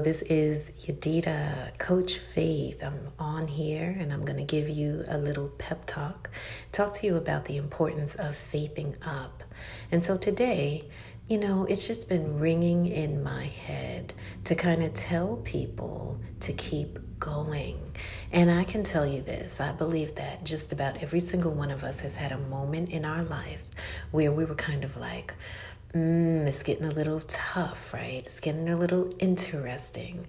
This is Yedidah, Coach Faith. I'm on here and I'm going to give you a little pep talk, talk to you about the importance of faithing up. And so today, you know, it's just been ringing in my head to kind of tell people to keep going. And I can tell you this I believe that just about every single one of us has had a moment in our life where we were kind of like, mm, it's getting a little tough, right? It's getting a little interesting.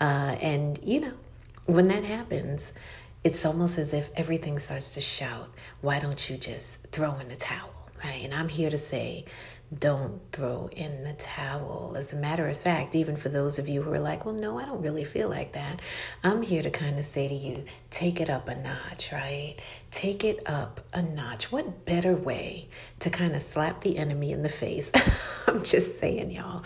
Uh, and, you know, when that happens, it's almost as if everything starts to shout, why don't you just throw in the towel, right? And I'm here to say, don't throw in the towel. As a matter of fact, even for those of you who are like, well, no, I don't really feel like that, I'm here to kind of say to you, take it up a notch, right? Take it up a notch. What better way to kind of slap the enemy in the face? I'm just saying, y'all.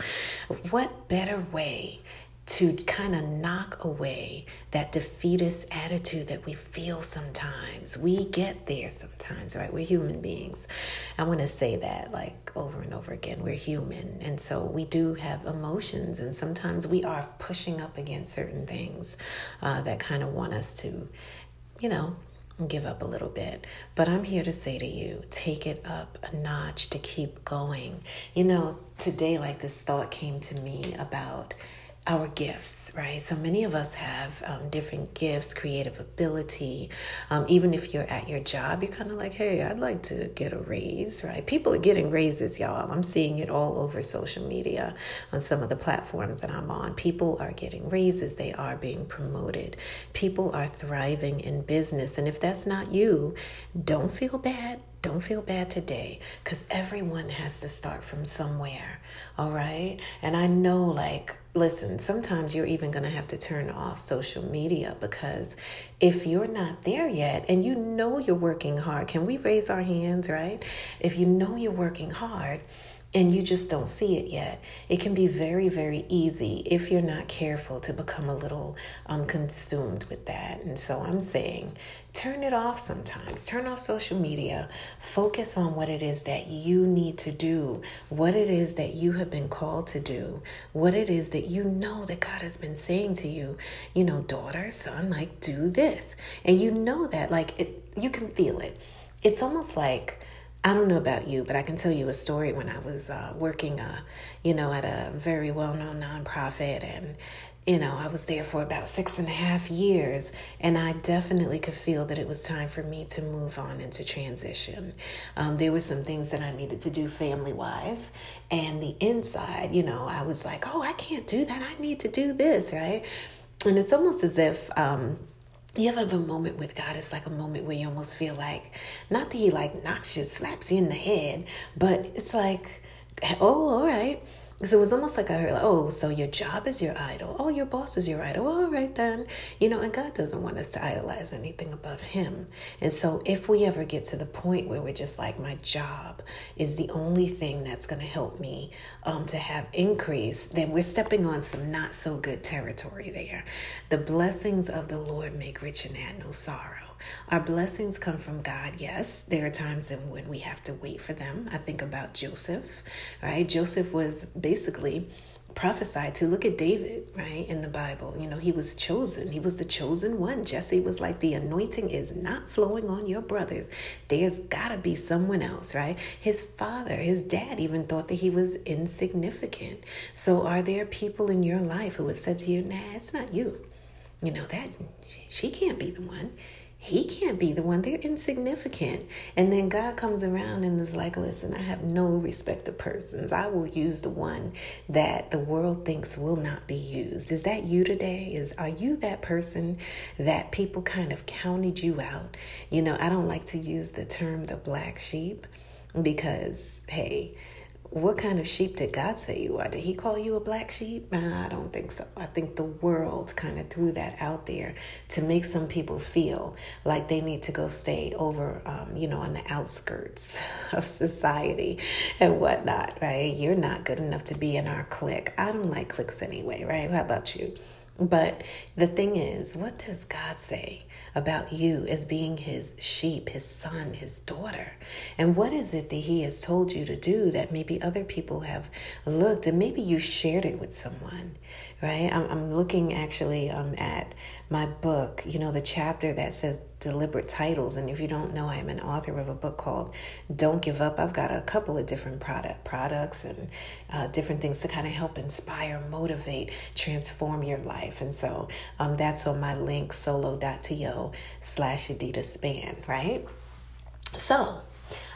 What better way to kind of knock away that defeatist attitude that we feel sometimes. We get there sometimes, right? We're human beings. I want to say that like over and over again. We're human. And so we do have emotions, and sometimes we are pushing up against certain things uh, that kind of want us to, you know, give up a little bit. But I'm here to say to you, take it up a notch to keep going. You know, today, like this thought came to me about our gifts, right? So many of us have um, different gifts, creative ability. Um, even if you're at your job, you're kind of like, hey, I'd like to get a raise, right? People are getting raises, y'all. I'm seeing it all over social media on some of the platforms that I'm on. People are getting raises, they are being promoted. People are thriving in business. And if that's not you, don't feel bad don't feel bad today because everyone has to start from somewhere. All right. And I know, like, listen, sometimes you're even going to have to turn off social media because if you're not there yet and you know you're working hard, can we raise our hands, right? If you know you're working hard, and you just don't see it yet. It can be very, very easy if you're not careful to become a little um, consumed with that. And so I'm saying, turn it off sometimes. Turn off social media. Focus on what it is that you need to do, what it is that you have been called to do, what it is that you know that God has been saying to you, you know, daughter, son, like, do this. And you know that, like, it, you can feel it. It's almost like, I don't know about you, but I can tell you a story when I was uh, working, uh, you know, at a very well known nonprofit. And, you know, I was there for about six and a half years. And I definitely could feel that it was time for me to move on into transition. Um, there were some things that I needed to do family wise. And the inside, you know, I was like, oh, I can't do that. I need to do this, right? And it's almost as if, um, you ever have a moment with God? It's like a moment where you almost feel like, not that He like knocks you, slaps you in the head, but it's like, oh, all right. So it was almost like I heard, like, oh, so your job is your idol. Oh, your boss is your idol. All right, then. You know, and God doesn't want us to idolize anything above Him. And so if we ever get to the point where we're just like, my job is the only thing that's going to help me um, to have increase, then we're stepping on some not so good territory there. The blessings of the Lord make rich and add no sorrow. Our blessings come from God, yes. There are times when we have to wait for them. I think about Joseph, right? Joseph was basically prophesied to. Look at David, right, in the Bible. You know, he was chosen. He was the chosen one. Jesse was like, the anointing is not flowing on your brothers. There's got to be someone else, right? His father, his dad even thought that he was insignificant. So, are there people in your life who have said to you, nah, it's not you? You know, that she can't be the one he can't be the one. They're insignificant. And then God comes around and is like, listen, I have no respect of persons. I will use the one that the world thinks will not be used. Is that you today? Is are you that person that people kind of counted you out? You know, I don't like to use the term the black sheep because hey, what kind of sheep did God say you are? Did He call you a black sheep? Nah, I don't think so. I think the world kind of threw that out there to make some people feel like they need to go stay over, um, you know, on the outskirts of society and whatnot, right? You're not good enough to be in our clique. I don't like cliques anyway, right? How about you? But the thing is, what does God say about you as being his sheep, his son, his daughter? And what is it that he has told you to do that maybe other people have looked and maybe you shared it with someone, right? I'm, I'm looking actually um, at my book, you know, the chapter that says deliberate titles. And if you don't know, I'm an author of a book called Don't Give Up. I've got a couple of different product products and uh, different things to kind of help inspire, motivate, transform your life. And so um, that's on my link, solo.to slash Yedidah Spann, right? So,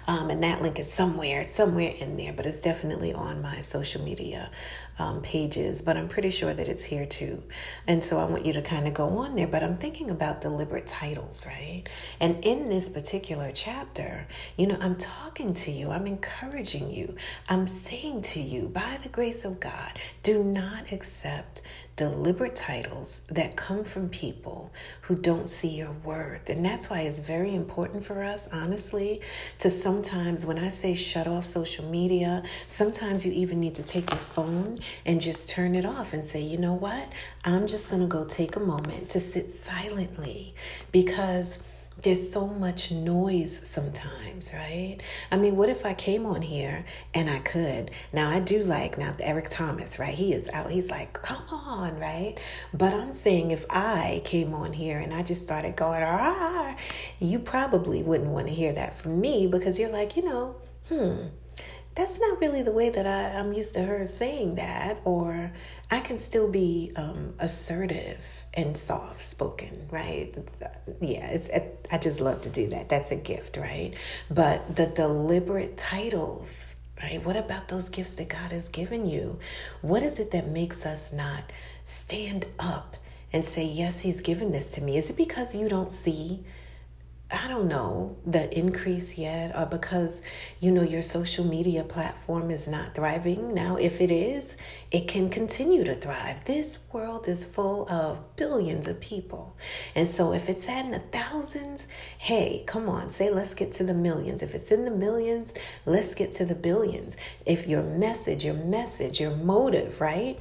um, and that link is somewhere, somewhere in there, but it's definitely on my social media um, pages. But I'm pretty sure that it's here too. And so I want you to kind of go on there. But I'm thinking about deliberate titles, right? And in this particular chapter, you know, I'm talking to you, I'm encouraging you, I'm saying to you, by the grace of God, do not accept deliberate titles that come from people who don't see your worth. And that's why it's very important for us, honestly, to sometimes, when I say shut off social media, sometimes you even need to take your phone and just turn it off and say, you know what? I'm just going to go take a moment to sit silently because there's so much noise sometimes, right? I mean, what if I came on here and I could? Now, I do like now Eric Thomas, right? He is out, he's like, come on, right? But I'm saying if I came on here and I just started going, ah, you probably wouldn't want to hear that from me because you're like, you know, hmm, that's not really the way that I, I'm used to her saying that, or I can still be um, assertive and soft spoken, right? Yeah, it's I just love to do that. That's a gift, right? But the deliberate titles, right? What about those gifts that God has given you? What is it that makes us not stand up and say, "Yes, he's given this to me." Is it because you don't see I don't know, the increase yet, or because, you know, your social media platform is not thriving. Now, if it is, it can continue to thrive. This world is full of billions of people. And so if it's in the thousands, hey, come on, say let's get to the millions. If it's in the millions, let's get to the billions. If your message, your message, your motive, right?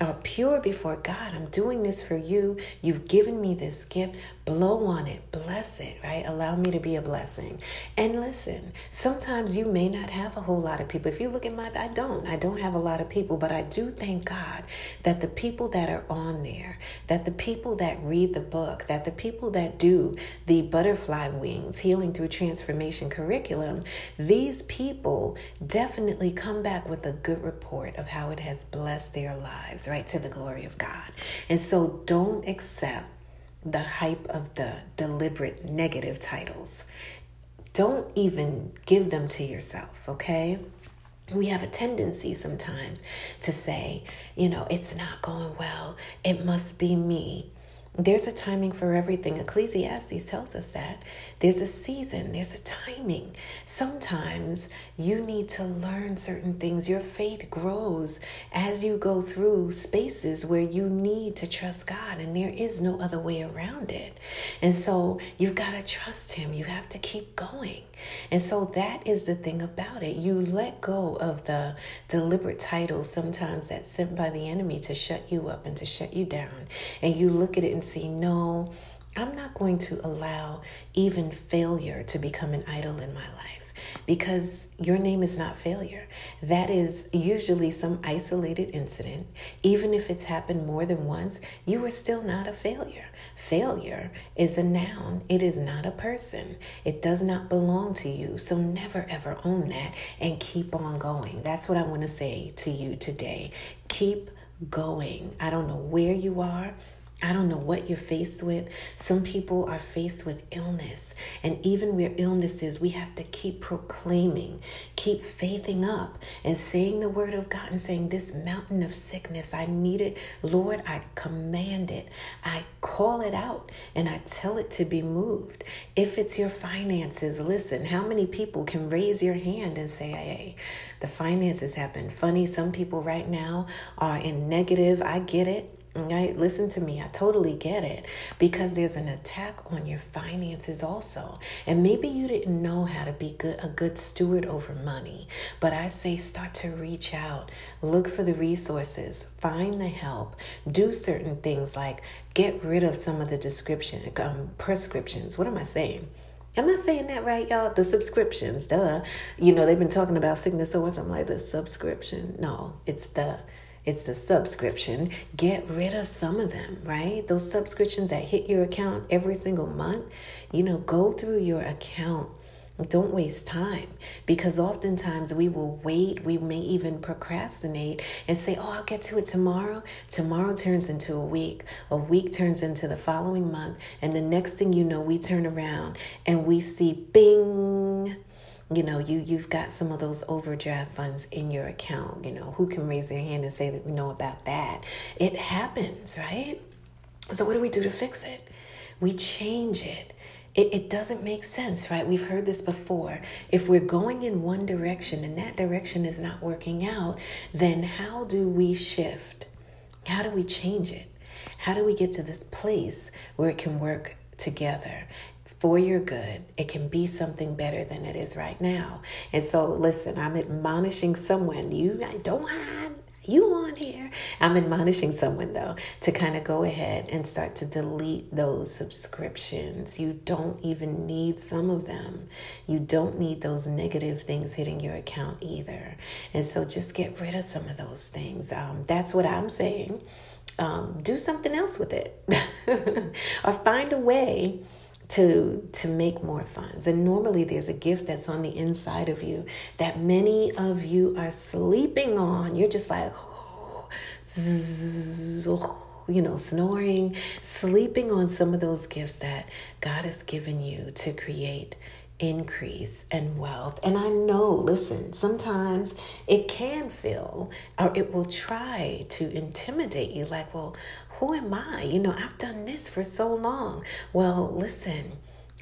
are pure before God. I'm doing this for you. You've given me this gift. Blow on it, bless it, right? Allow me to be a blessing. And listen, sometimes you may not have a whole lot of people. If you look at my, I don't, I don't have a lot of people, but I do thank God that the people that are on there, that the people that read the book, that the people that do the butterfly wings, healing through transformation curriculum, these people definitely come back with a good report of how it has blessed their lives, right? To the glory of God. And so don't accept the hype of the deliberate negative titles. Don't even give them to yourself, okay? We have a tendency sometimes to say, you know, it's not going well. It must be me. There's a timing for everything. Ecclesiastes tells us that. There's a season, there's a timing. Sometimes you need to learn certain things. Your faith grows as you go through spaces where you need to trust God, and there is no other way around it. And so you've got to trust Him. You have to keep going. And so that is the thing about it. You let go of the deliberate titles sometimes that's sent by the enemy to shut you up and to shut you down. And you look at it and see, no, I'm not going to allow even failure to become an idol in my life because your name is not failure. That is usually some isolated incident. Even if it's happened more than once, you are still not a failure. Failure is a noun, it is not a person. It does not belong to you. So never ever own that and keep on going. That's what I want to say to you today. Keep going. I don't know where you are. I don't know what you're faced with. Some people are faced with illness. And even where illness is, we have to keep proclaiming, keep faithing up and saying the word of God and saying, This mountain of sickness, I need it. Lord, I command it. I call it out and I tell it to be moved. If it's your finances, listen, how many people can raise your hand and say, Hey, the finances have been funny. Some people right now are in negative. I get it. Right? Listen to me. I totally get it because there's an attack on your finances also. And maybe you didn't know how to be good a good steward over money, but I say start to reach out. Look for the resources, find the help, do certain things like get rid of some of the description um, prescriptions. What am I saying? Am I saying that right, y'all? The subscriptions, duh. You know, they've been talking about sickness so much. I'm like, the subscription. No, it's the it's the subscription. Get rid of some of them, right? Those subscriptions that hit your account every single month, you know, go through your account. Don't waste time because oftentimes we will wait. We may even procrastinate and say, Oh, I'll get to it tomorrow. Tomorrow turns into a week. A week turns into the following month. And the next thing you know, we turn around and we see bing you know you you've got some of those overdraft funds in your account you know who can raise their hand and say that we know about that it happens right so what do we do to fix it we change it it, it doesn't make sense, right? We've heard this before. If we're going in one direction and that direction is not working out, then how do we shift? How do we change it? How do we get to this place where it can work together? For your good. It can be something better than it is right now. And so, listen, I'm admonishing someone. You don't have you on here. I'm admonishing someone though to kind of go ahead and start to delete those subscriptions. You don't even need some of them. You don't need those negative things hitting your account either. And so just get rid of some of those things. Um, that's what I'm saying. Um, do something else with it or find a way to to make more funds. And normally there's a gift that's on the inside of you that many of you are sleeping on. You're just like you know snoring sleeping on some of those gifts that God has given you to create increase and wealth. And I know, listen, sometimes it can feel or it will try to intimidate you like, well, who am I? You know, I've done this for so long. Well, listen.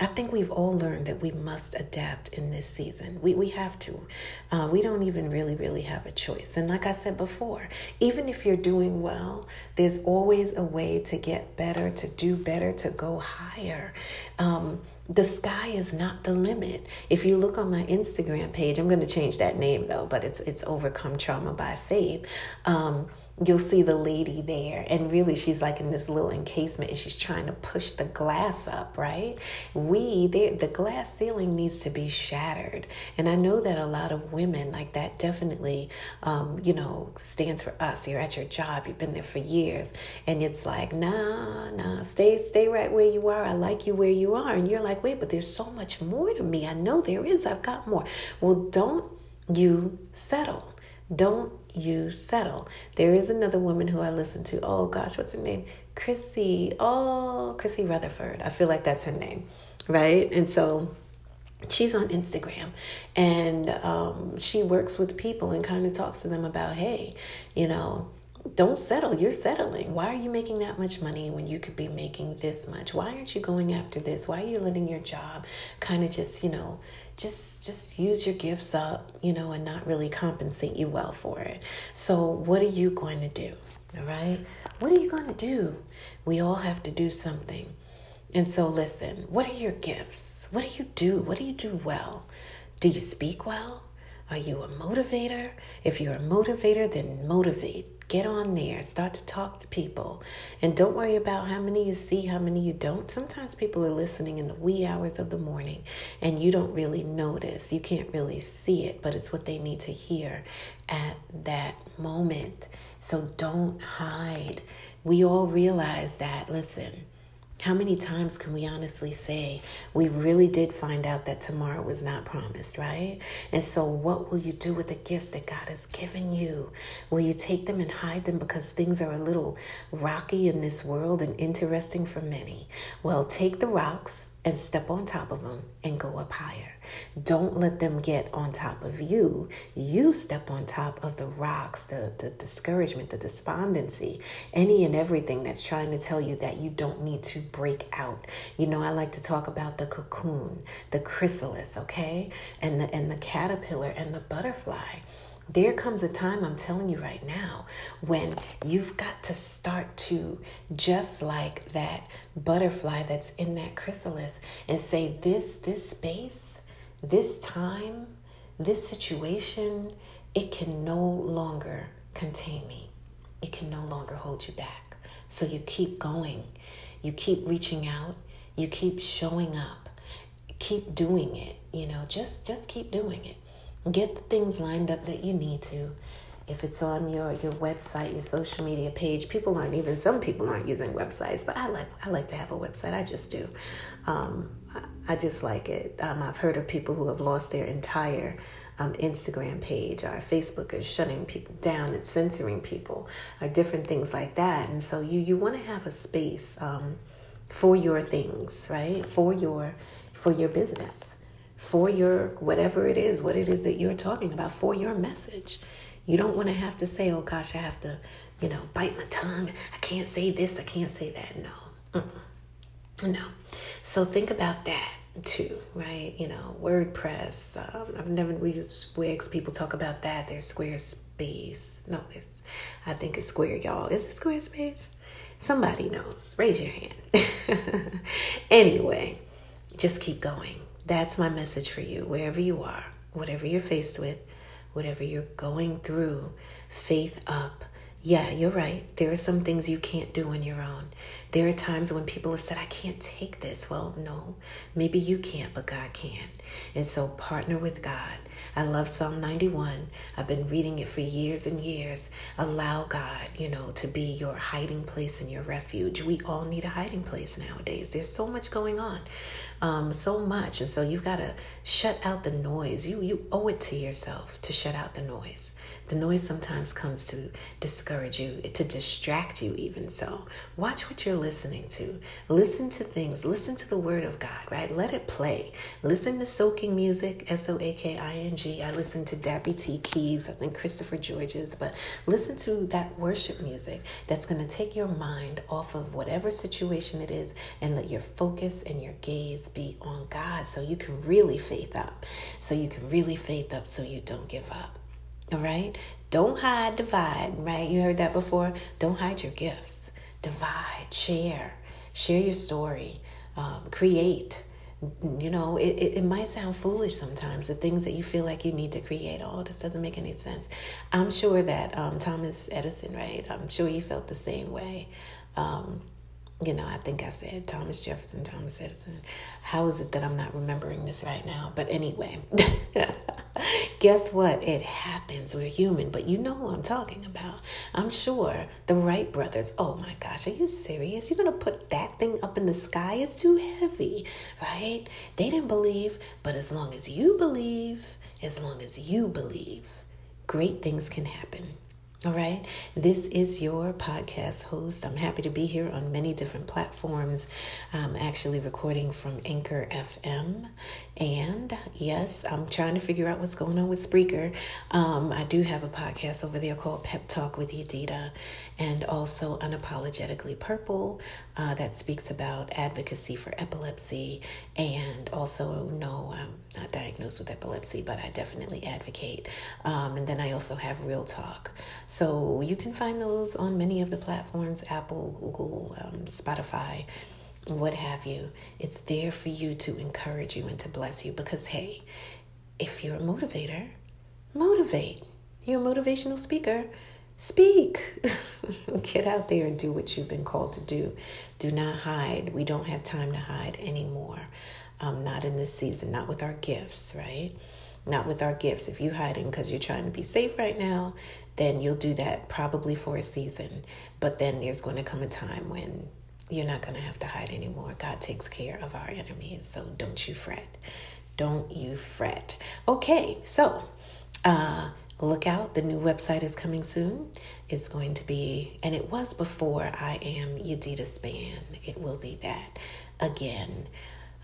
I think we've all learned that we must adapt in this season. We, we have to. Uh, we don't even really, really have a choice. And like I said before, even if you're doing well, there's always a way to get better, to do better, to go higher. Um, the sky is not the limit. If you look on my Instagram page, I'm going to change that name though, but it's it's Overcome Trauma by Faith. Um, you'll see the lady there and really she's like in this little encasement and she's trying to push the glass up right? We the, glass ceiling needs to be shattered and i know that a lot of women like that definitely um, you know stands for us. You're at your job you've been there for years and it's like nah nah stay stay right where you are. I like you where you are. And you're like wait but there's so much more to me. I know there is. I've got more. Well don't you settle. Don't you settle. There is another woman who I listen to. Oh gosh, what's her name? Chrissy. Oh, Chrissy Rutherford. I feel like that's her name, right? And so she's on Instagram and um, she works with people and kind of talks to them about, hey, you know, don't settle. You're settling. Why are you making that much money when you could be making this much? Why aren't you going after this? Why are you letting your job kind of just, you know, just just use your gifts up, you know, and not really compensate you well for it. So, what are you going to do? All right? What are you going to do? We all have to do something. And so, listen, what are your gifts? What do you do? What do you do well? Do you speak well? Are you a motivator? If you're a motivator, then motivate Get on there, start to talk to people, and don't worry about how many you see, how many you don't. Sometimes people are listening in the wee hours of the morning and you don't really notice. You can't really see it, but it's what they need to hear at that moment. So don't hide. We all realize that. Listen, how many times can we honestly say we really did find out that tomorrow was not promised, right? And so, what will you do with the gifts that God has given you? Will you take them and hide them because things are a little rocky in this world and interesting for many? Well, take the rocks and step on top of them and go up higher. Don't let them get on top of you. You step on top of the rocks, the, the discouragement, the despondency, any and everything that's trying to tell you that you don't need to break out. You know, I like to talk about the cocoon, the chrysalis, okay? And the and the caterpillar and the butterfly there comes a time, I'm telling you right now, when you've got to start to, just like that butterfly that's in that chrysalis, and say, This, this space, this time, this situation, it can no longer contain me. It can no longer hold you back. So you keep going. You keep reaching out. You keep showing up. Keep doing it. You know, just just keep doing it Get the things lined up that you need to. if it's on your your website, your social media page, people aren't even some people aren't using websites, but I like I like to have a website. I just do. Um, I, I, just like it. Um, I've heard of people who have lost their entire um, Instagram page or Facebook is shutting people down and censoring people or different things like that. And so you you want to have a space um, for your things, right? For your for your business, for your whatever it is, what it is that you're talking about, for your message. You don't want to have to say, oh gosh, I have to, you know, bite my tongue. I can't say this, I can't say that. No. Mm-mm. No. So think about that too, right? You know, WordPress. Um, I've never we use Wix. People talk about that. There's Squarespace. No, it's, I think it's Square, y'all. Is it Squarespace? Somebody knows. Raise your hand. anyway, just keep going. That's my message for you, wherever you are, whatever you're faced with whatever you're going through, faith up. Yeah, you're right. There are some things you can't do on your own. There are times when people have said, I can't take this. Well, no, maybe you can't, but God can. And so partner with God. I love Psalm 91. I've been reading it for years and years. Allow God, you know, to be your hiding place and your refuge. We all need a hiding place nowadays. There's so much going on, um, so much. And so you've got to shut out the noise. You, you owe it to yourself to shut out the noise. The noise sometimes comes to discourage you, to distract you, even so. Watch what you're listening to. Listen to things. Listen to the Word of God, right? Let it play. Listen to soaking music, S O A K I N G. I listen to Dappy T. Keys, I think Christopher George's, but listen to that worship music that's going to take your mind off of whatever situation it is and let your focus and your gaze be on God so you can really faith up. So you can really faith up so you don't give up. All right? Don't hide, divide, right? You heard that before? Don't hide your gifts. Divide, share, share your story, um, create. You know, it, it, it, might sound foolish sometimes, the things that you feel like you need to create. Oh, this doesn't make any sense. I'm sure that um, Thomas Edison, right? I'm sure you felt the same way. Um, you know, I think I said Thomas Jefferson, Thomas Edison. How is it that I'm not remembering this right now? But anyway, guess what? It happens. We're human, but you know who I'm talking about. I'm sure the Wright brothers. Oh my gosh, are you serious? You're going to put that thing up in the sky? It's too heavy, right? They didn't believe, but as long as you believe, as long as you believe, great things can happen. All right. This is your podcast host. I'm happy to be here on many different platforms. I'm actually recording from Anchor FM. And yes, I'm trying to figure out what's going on with Spreaker. Um, I do have a podcast over there called Pep Talk with Yedidah and also Unapologetically Purple uh, that speaks about advocacy for epilepsy. And also, no, I'm not diagnosed with epilepsy, but I definitely advocate. Um, and then I also have Real Talk. So you can find those on many of the platforms Apple, Google, um, Spotify, what have you. It's there for you to encourage you and to bless you because, hey, if you're a motivator, motivate. You're a motivational speaker. Speak. Get out there and do what you've been called to do. Do not hide. We don't have time to hide anymore. Um, not in this season, not with our gifts, right? Not with our gifts. If you're hiding because you're trying to be safe right now, then you'll do that probably for a season. But then there's going to come a time when you're not going to have to hide anymore. God takes care of our enemies. So don't you fret. Don't you fret. Okay, so uh, look out. The new website is coming soon. It's going to be, and it was before I am Yedidah Spann. It will be that again.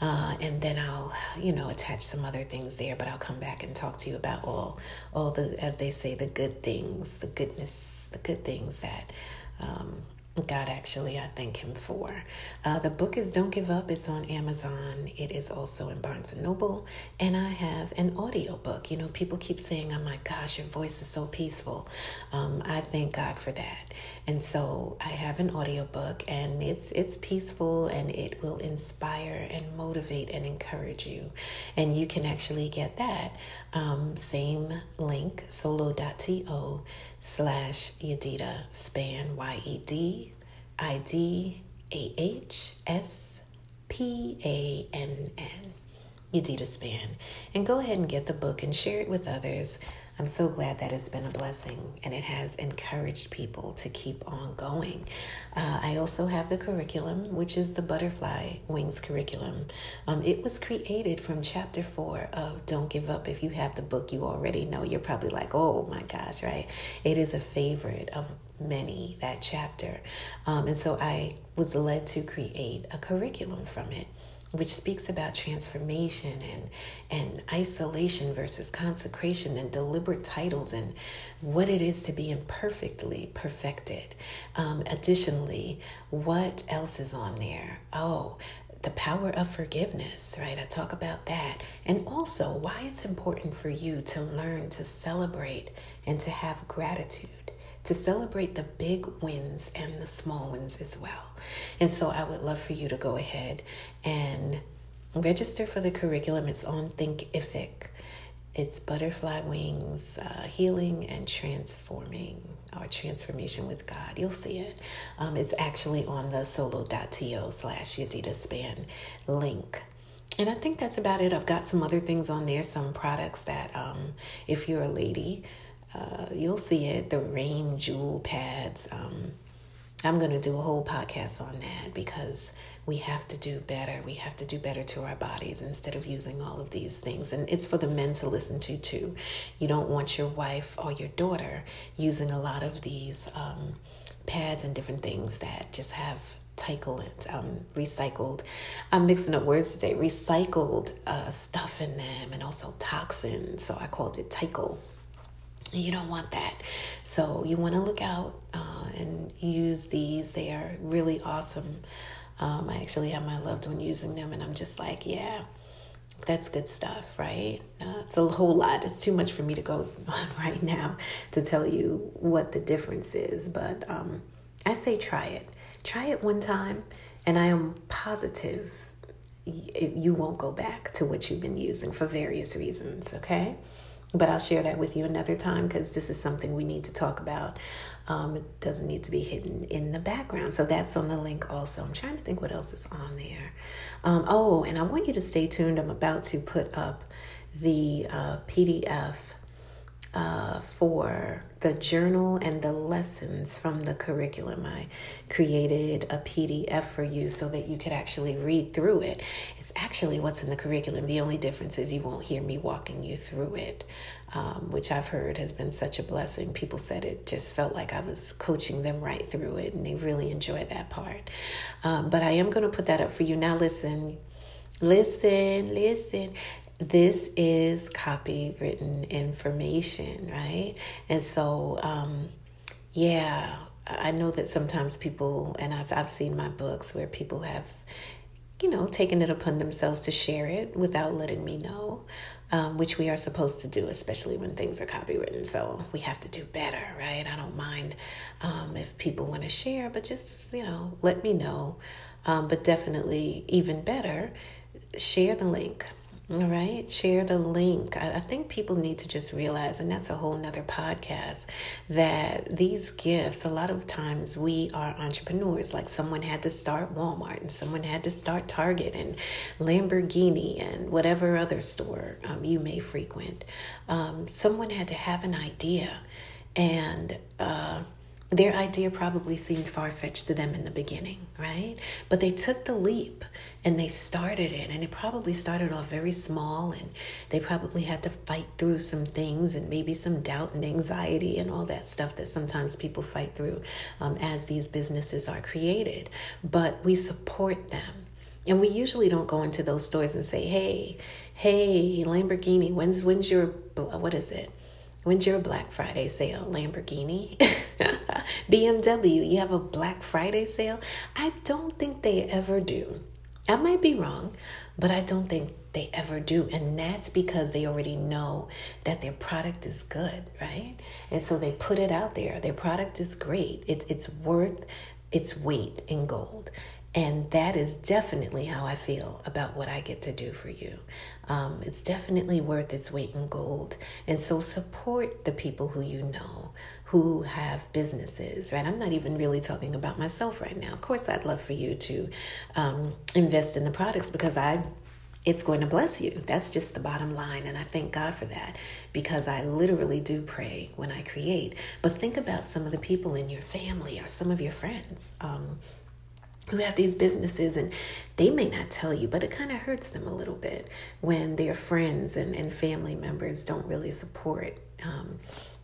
Uh, and then I'll, you know, attach some other things there. But I'll come back and talk to you about all, all the, as they say, the good things, the goodness, the good things that um, God, actually, I thank Him for. Uh, the book is Don't Give Up. It's on Amazon. It is also in Barnes and Noble. And I have an audio book. You know, people keep saying, oh my gosh, your voice is so peaceful. Um, I thank God for that. And so I have an audio book, and it's, it's peaceful and it will inspire and motivate and encourage you. And you can actually get that. Um, same link, solo.to slash Yedidah Spann, Y E D I D A H S P A N N. Yedidah Spann. And go ahead and get the book and share it with others. I'm so glad that it's been a blessing and it has encouraged people to keep on going. Uh, I also have the curriculum, which is the Butterfly Wings curriculum. Um, it was created from chapter four of Don't Give Up. If you have the book, you already know. You're probably like, oh my gosh, right? It is a favorite of many, that chapter. Um, and so I was led to create a curriculum from it which speaks about transformation and and isolation versus consecration and deliberate titles and what it is to be imperfectly perfected. Um, additionally, what else is on there? Oh, the power of forgiveness, right? I talk about that. And also why it's important for you to learn to celebrate and to have gratitude to celebrate the big wins and the small wins as well. And so I would love for you to go ahead and register for the curriculum. It's on Thinkific. It's Butterfly Wings uh, Healing and Transforming or Transformation with God. You'll see it. Um, it's actually on the solo.to slash Yedidah Spann link. And I think that's about it. I've got some other things on there, some products that, um, if you're a lady, uh, you'll see it. The rain jewel pads. Um, I'm going to do a whole podcast on that because we have to do better. We have to do better to our bodies instead of using all of these things. And it's for the men to listen to too. You don't want your wife or your daughter using a lot of these um, pads and different things that just have recycled, um, recycled. I'm mixing up words today. Recycled uh, stuff in them, and also toxins. So I called it Tyco you don't want that. So you want to look out uh, and use these. They are really awesome. Um, I actually have my loved one using them, and I'm just like, yeah, that's good stuff, right? Uh, it's a whole lot. It's too much for me to go on right now to tell you what the difference is, but um, I say try it. Try it one time, and I am positive you won't go back to what you've been using for various reasons, okay? But I'll share that with you another time because this is something we need to talk about. Um, it doesn't need to be hidden in the background. So that's on the link also. I'm trying to think what else is on there. Um, oh, and I want you to stay tuned. I'm about to put up the uh, PDF uh, for the journal and the lessons from the curriculum. I created a PDF for you so that you could actually read through it. It's actually what's in the curriculum. The only difference is you won't hear me walking you through it, um, which I've heard has been such a blessing. People said it just felt like I was coaching them right through it, and they really enjoy that part. Um, but I am going to put that up for you. Now, listen. Listen, listen this is copywritten information, right? And so, um, yeah, I know that sometimes people, and I've I've seen my books where people have, you know, taken it upon themselves to share it without letting me know, um, which we are supposed to do, especially when things are copywritten. So we have to do better, right? I don't mind um, if people want to share, but just you know, let me know. Um, but definitely, even better, share the link all right, share the link. I, I, think people need to just realize, and that's a whole nother podcast, that these gifts, a lot of times we are entrepreneurs. Like someone had to start Walmart, and someone had to start Target, and Lamborghini, and whatever other store um, you may frequent. Um, someone had to have an idea, and uh, their idea probably seemed far fetched to them in the beginning, right? But they took the leap and they started it, and it probably started off very small, and they probably had to fight through some things and maybe some doubt and anxiety and all that stuff that sometimes people fight through um, as these businesses are created. But we support them. And we usually don't go into those stores and say, hey, hey, Lamborghini, when's, when's your, what is it? When's your Black Friday sale? Lamborghini? BMW, you have a Black Friday sale? I don't think they ever do. I might be wrong, but I don't think they ever do. And that's because they already know that their product is good, right? And so they put it out there. Their product is great. It's it's worth its weight in gold. And that is definitely how I feel about what I get to do for you. Um, it's definitely worth its weight in gold. And so support the people who you know who have businesses, right? I'm not even really talking about myself right now. Of course, I'd love for you to um, invest in the products because I it's going to bless you. That's just the bottom line. And I thank God for that because I literally do pray when I create. But think about some of the people in your family or some of your friends. Um, who have these businesses and they may not tell you, but it kind of hurts them a little bit when their friends and, and family members don't really support. Um,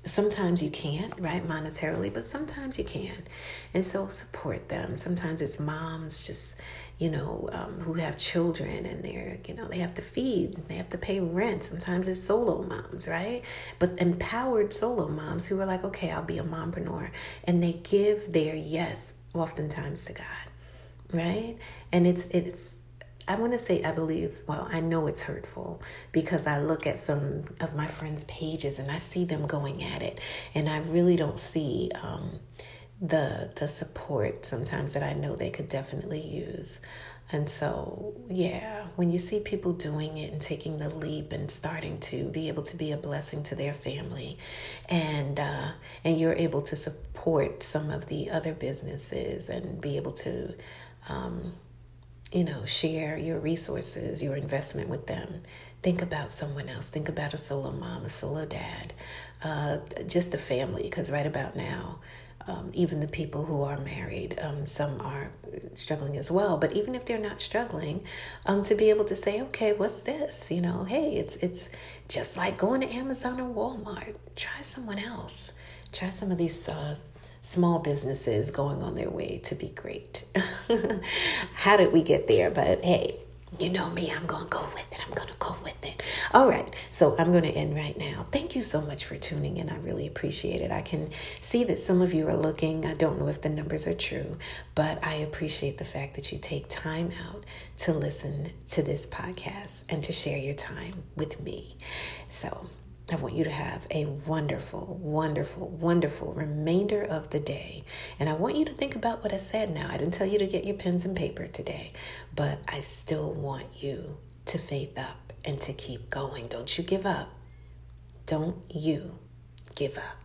sometimes you can't, right, monetarily, but sometimes you can. And so support them. Sometimes it's moms just you know, um, who have children and they're, you know, they have to feed, they have to pay rent. Sometimes it's solo moms, right? But empowered solo moms who are like, okay, I'll be a mompreneur. And they give their yes oftentimes to God, right? And it's, it's, I want to say, I believe, well, I know it's hurtful because I look at some of my friends' pages and I see them going at it. And I really don't see, um, the the support sometimes that I know they could definitely use. And so, yeah, when you see people doing it and taking the leap and starting to be able to be a blessing to their family, and uh, and you're able to support some of the other businesses and be able to, um, you know, share your resources, your investment with them. Think about someone else. Think about a solo mom, a solo dad, uh, just a family. Because right about now, um, even the people who are married, um, some are struggling as well. But even if they're not struggling, um, to be able to say, okay, what's this? You know, hey, it's it's just like going to Amazon or Walmart. Try someone else. Try some of these uh, small businesses going on their way to be great. How did we get there? But hey, you know me, I'm going to go with it. I'm going to go with it. All right. So I'm going to end right now. Thank you so much for tuning in. I really appreciate it. I can see that some of you are looking. I don't know if the numbers are true, but I appreciate the fact that you take time out to listen to this podcast and to share your time with me. So I want you to have a wonderful, wonderful, wonderful remainder of the day. And I want you to think about what I said now. I didn't tell you to get your pens and paper today, but I still want you to faith up and to keep going. Don't you give up. Don't you give up.